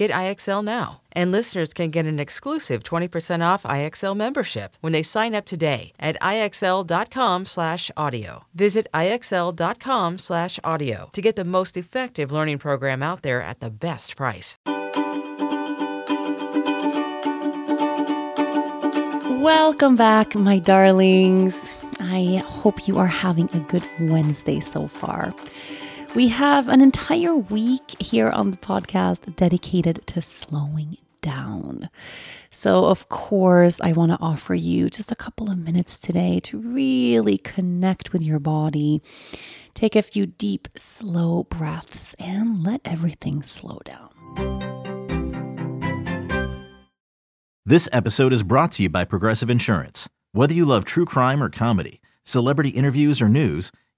Get IXL now. And listeners can get an exclusive 20% off IXL membership when they sign up today at IXL.com/audio. Visit IXL.com/audio to get the most effective learning program out there at the best price. Welcome back, my darlings. I hope you are having a good Wednesday so far. We have an entire week here on the podcast dedicated to slowing down. So, of course, I want to offer you just a couple of minutes today to really connect with your body. Take a few deep, slow breaths and let everything slow down. This episode is brought to you by Progressive Insurance. Whether you love true crime or comedy, celebrity interviews or news,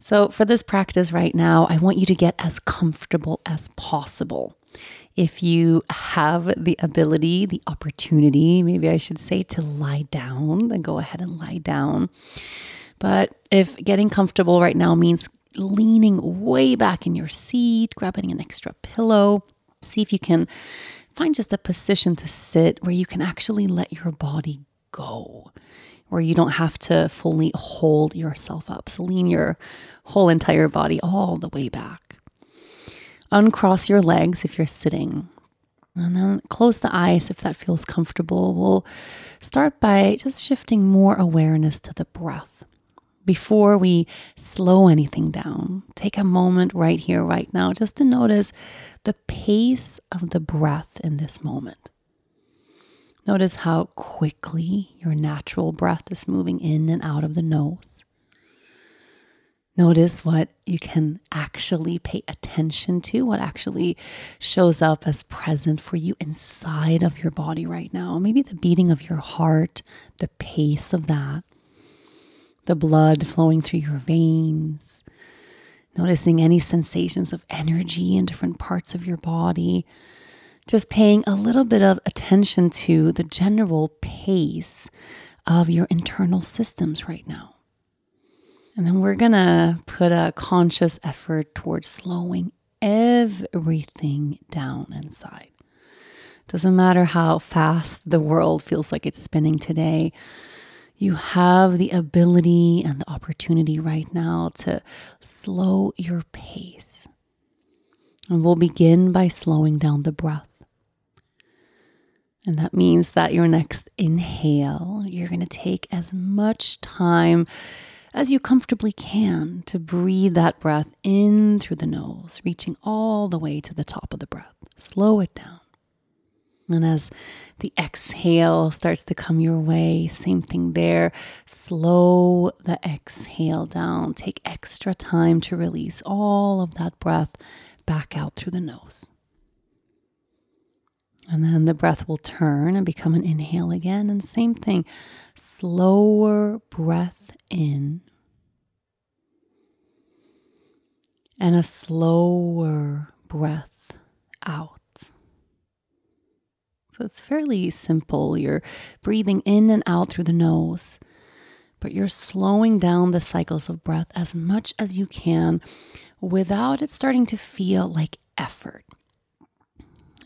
So, for this practice right now, I want you to get as comfortable as possible. If you have the ability, the opportunity, maybe I should say, to lie down, then go ahead and lie down. But if getting comfortable right now means leaning way back in your seat, grabbing an extra pillow, see if you can find just a position to sit where you can actually let your body go, where you don't have to fully hold yourself up. So lean your whole entire body all the way back. Uncross your legs if you're sitting. And then close the eyes if that feels comfortable. We'll start by just shifting more awareness to the breath. Before we slow anything down, take a moment right here, right now, just to notice the pace of the breath in this moment. Notice how quickly your natural breath is moving in and out of the nose. Notice what you can actually pay attention to, what actually shows up as present for you inside of your body right now. Maybe the beating of your heart, the pace of that, the blood flowing through your veins, noticing any sensations of energy in different parts of your body. Just paying a little bit of attention to the general pace of your internal systems right now. And then we're going to put a conscious effort towards slowing everything down inside. Doesn't matter how fast the world feels like it's spinning today, you have the ability and the opportunity right now to slow your pace. And we'll begin by slowing down the breath. And that means that your next inhale, you're going to take as much time as you comfortably can to breathe that breath in through the nose, reaching all the way to the top of the breath. Slow it down. And as the exhale starts to come your way, same thing there. Slow the exhale down. Take extra time to release all of that breath back out through the nose. And then the breath will turn and become an inhale again. And same thing, slower breath in and a slower breath out. So it's fairly simple. You're breathing in and out through the nose, but you're slowing down the cycles of breath as much as you can without it starting to feel like effort.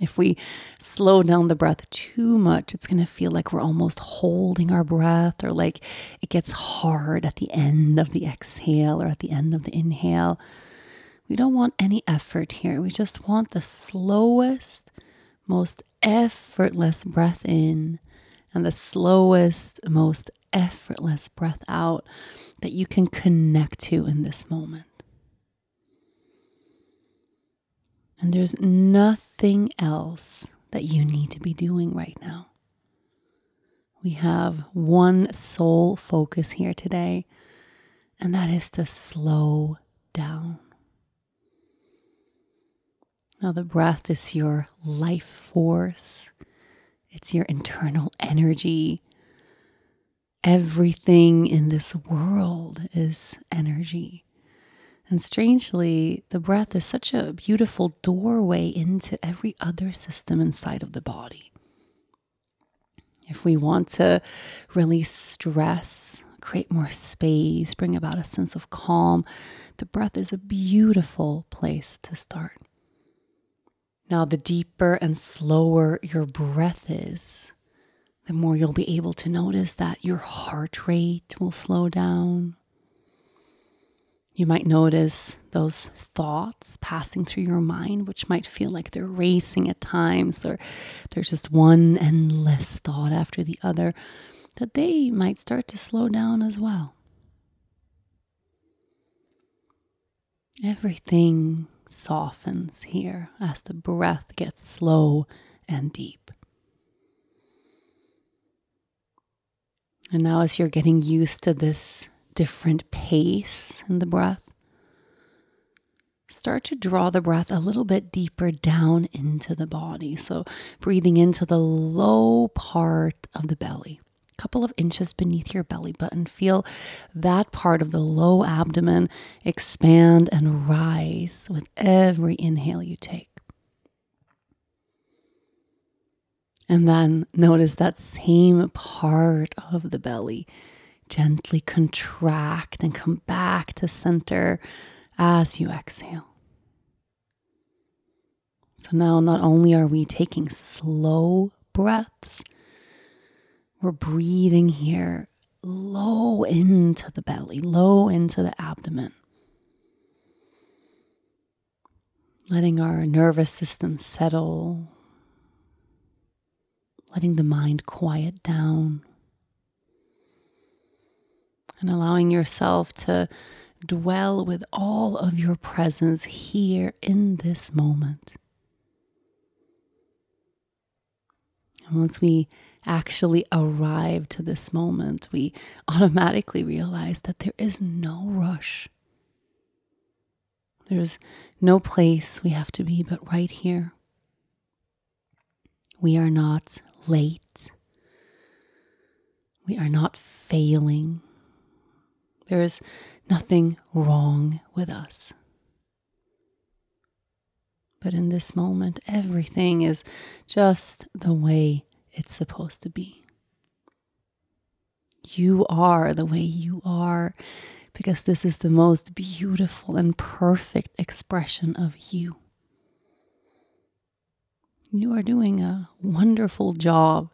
If we slow down the breath too much, it's going to feel like we're almost holding our breath or like it gets hard at the end of the exhale or at the end of the inhale. We don't want any effort here. We just want the slowest, most effortless breath in and the slowest, most effortless breath out that you can connect to in this moment. And there's nothing else that you need to be doing right now. We have one sole focus here today, and that is to slow down. Now, the breath is your life force, it's your internal energy. Everything in this world is energy. And strangely, the breath is such a beautiful doorway into every other system inside of the body. If we want to release stress, create more space, bring about a sense of calm, the breath is a beautiful place to start. Now, the deeper and slower your breath is, the more you'll be able to notice that your heart rate will slow down, you might notice those thoughts passing through your mind, which might feel like they're racing at times, or there's just one endless thought after the other, that they might start to slow down as well. Everything softens here as the breath gets slow and deep. And now, as you're getting used to this different pace in the breath. Start to draw the breath a little bit deeper down into the body. So, breathing into the low part of the belly, a couple of inches beneath your belly button. Feel that part of the low abdomen expand and rise with every inhale you take. And then notice that same part of the belly gently contract and come back to center as you exhale. So now, not only are we taking slow breaths, we're breathing here low into the belly, low into the abdomen. Letting our nervous system settle, letting the mind quiet down and allowing yourself to dwell with all of your presence here in this moment. And once we actually arrive to this moment, we automatically realize that there is no rush. There's no place we have to be but right here. We are not late. We are not failing. There is nothing wrong with us. But in this moment, everything is just the way it's supposed to be. You are the way you are because this is the most beautiful and perfect expression of you. You are doing a wonderful job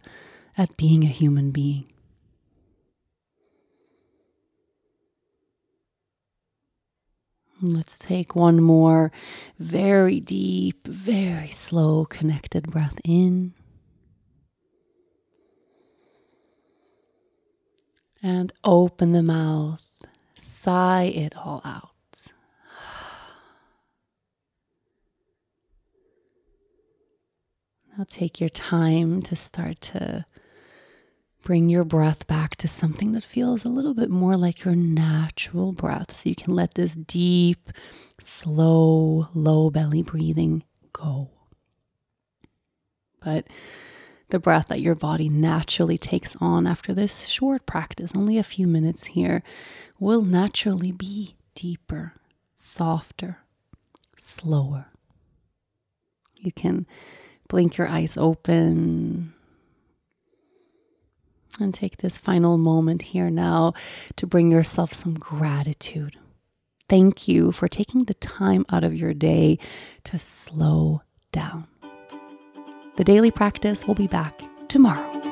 at being a human being. Let's take one more very deep, very slow, connected breath in. And open the mouth, sigh it all out. Now take your time to start to Bring your breath back to something that feels a little bit more like your natural breath. So you can let this deep, slow, low belly breathing go. But the breath that your body naturally takes on after this short practice, only a few minutes here, will naturally be deeper, softer, slower. You can blink your eyes open, and take this final moment here now to bring yourself some gratitude. Thank you for taking the time out of your day to slow down. The daily practice will be back tomorrow.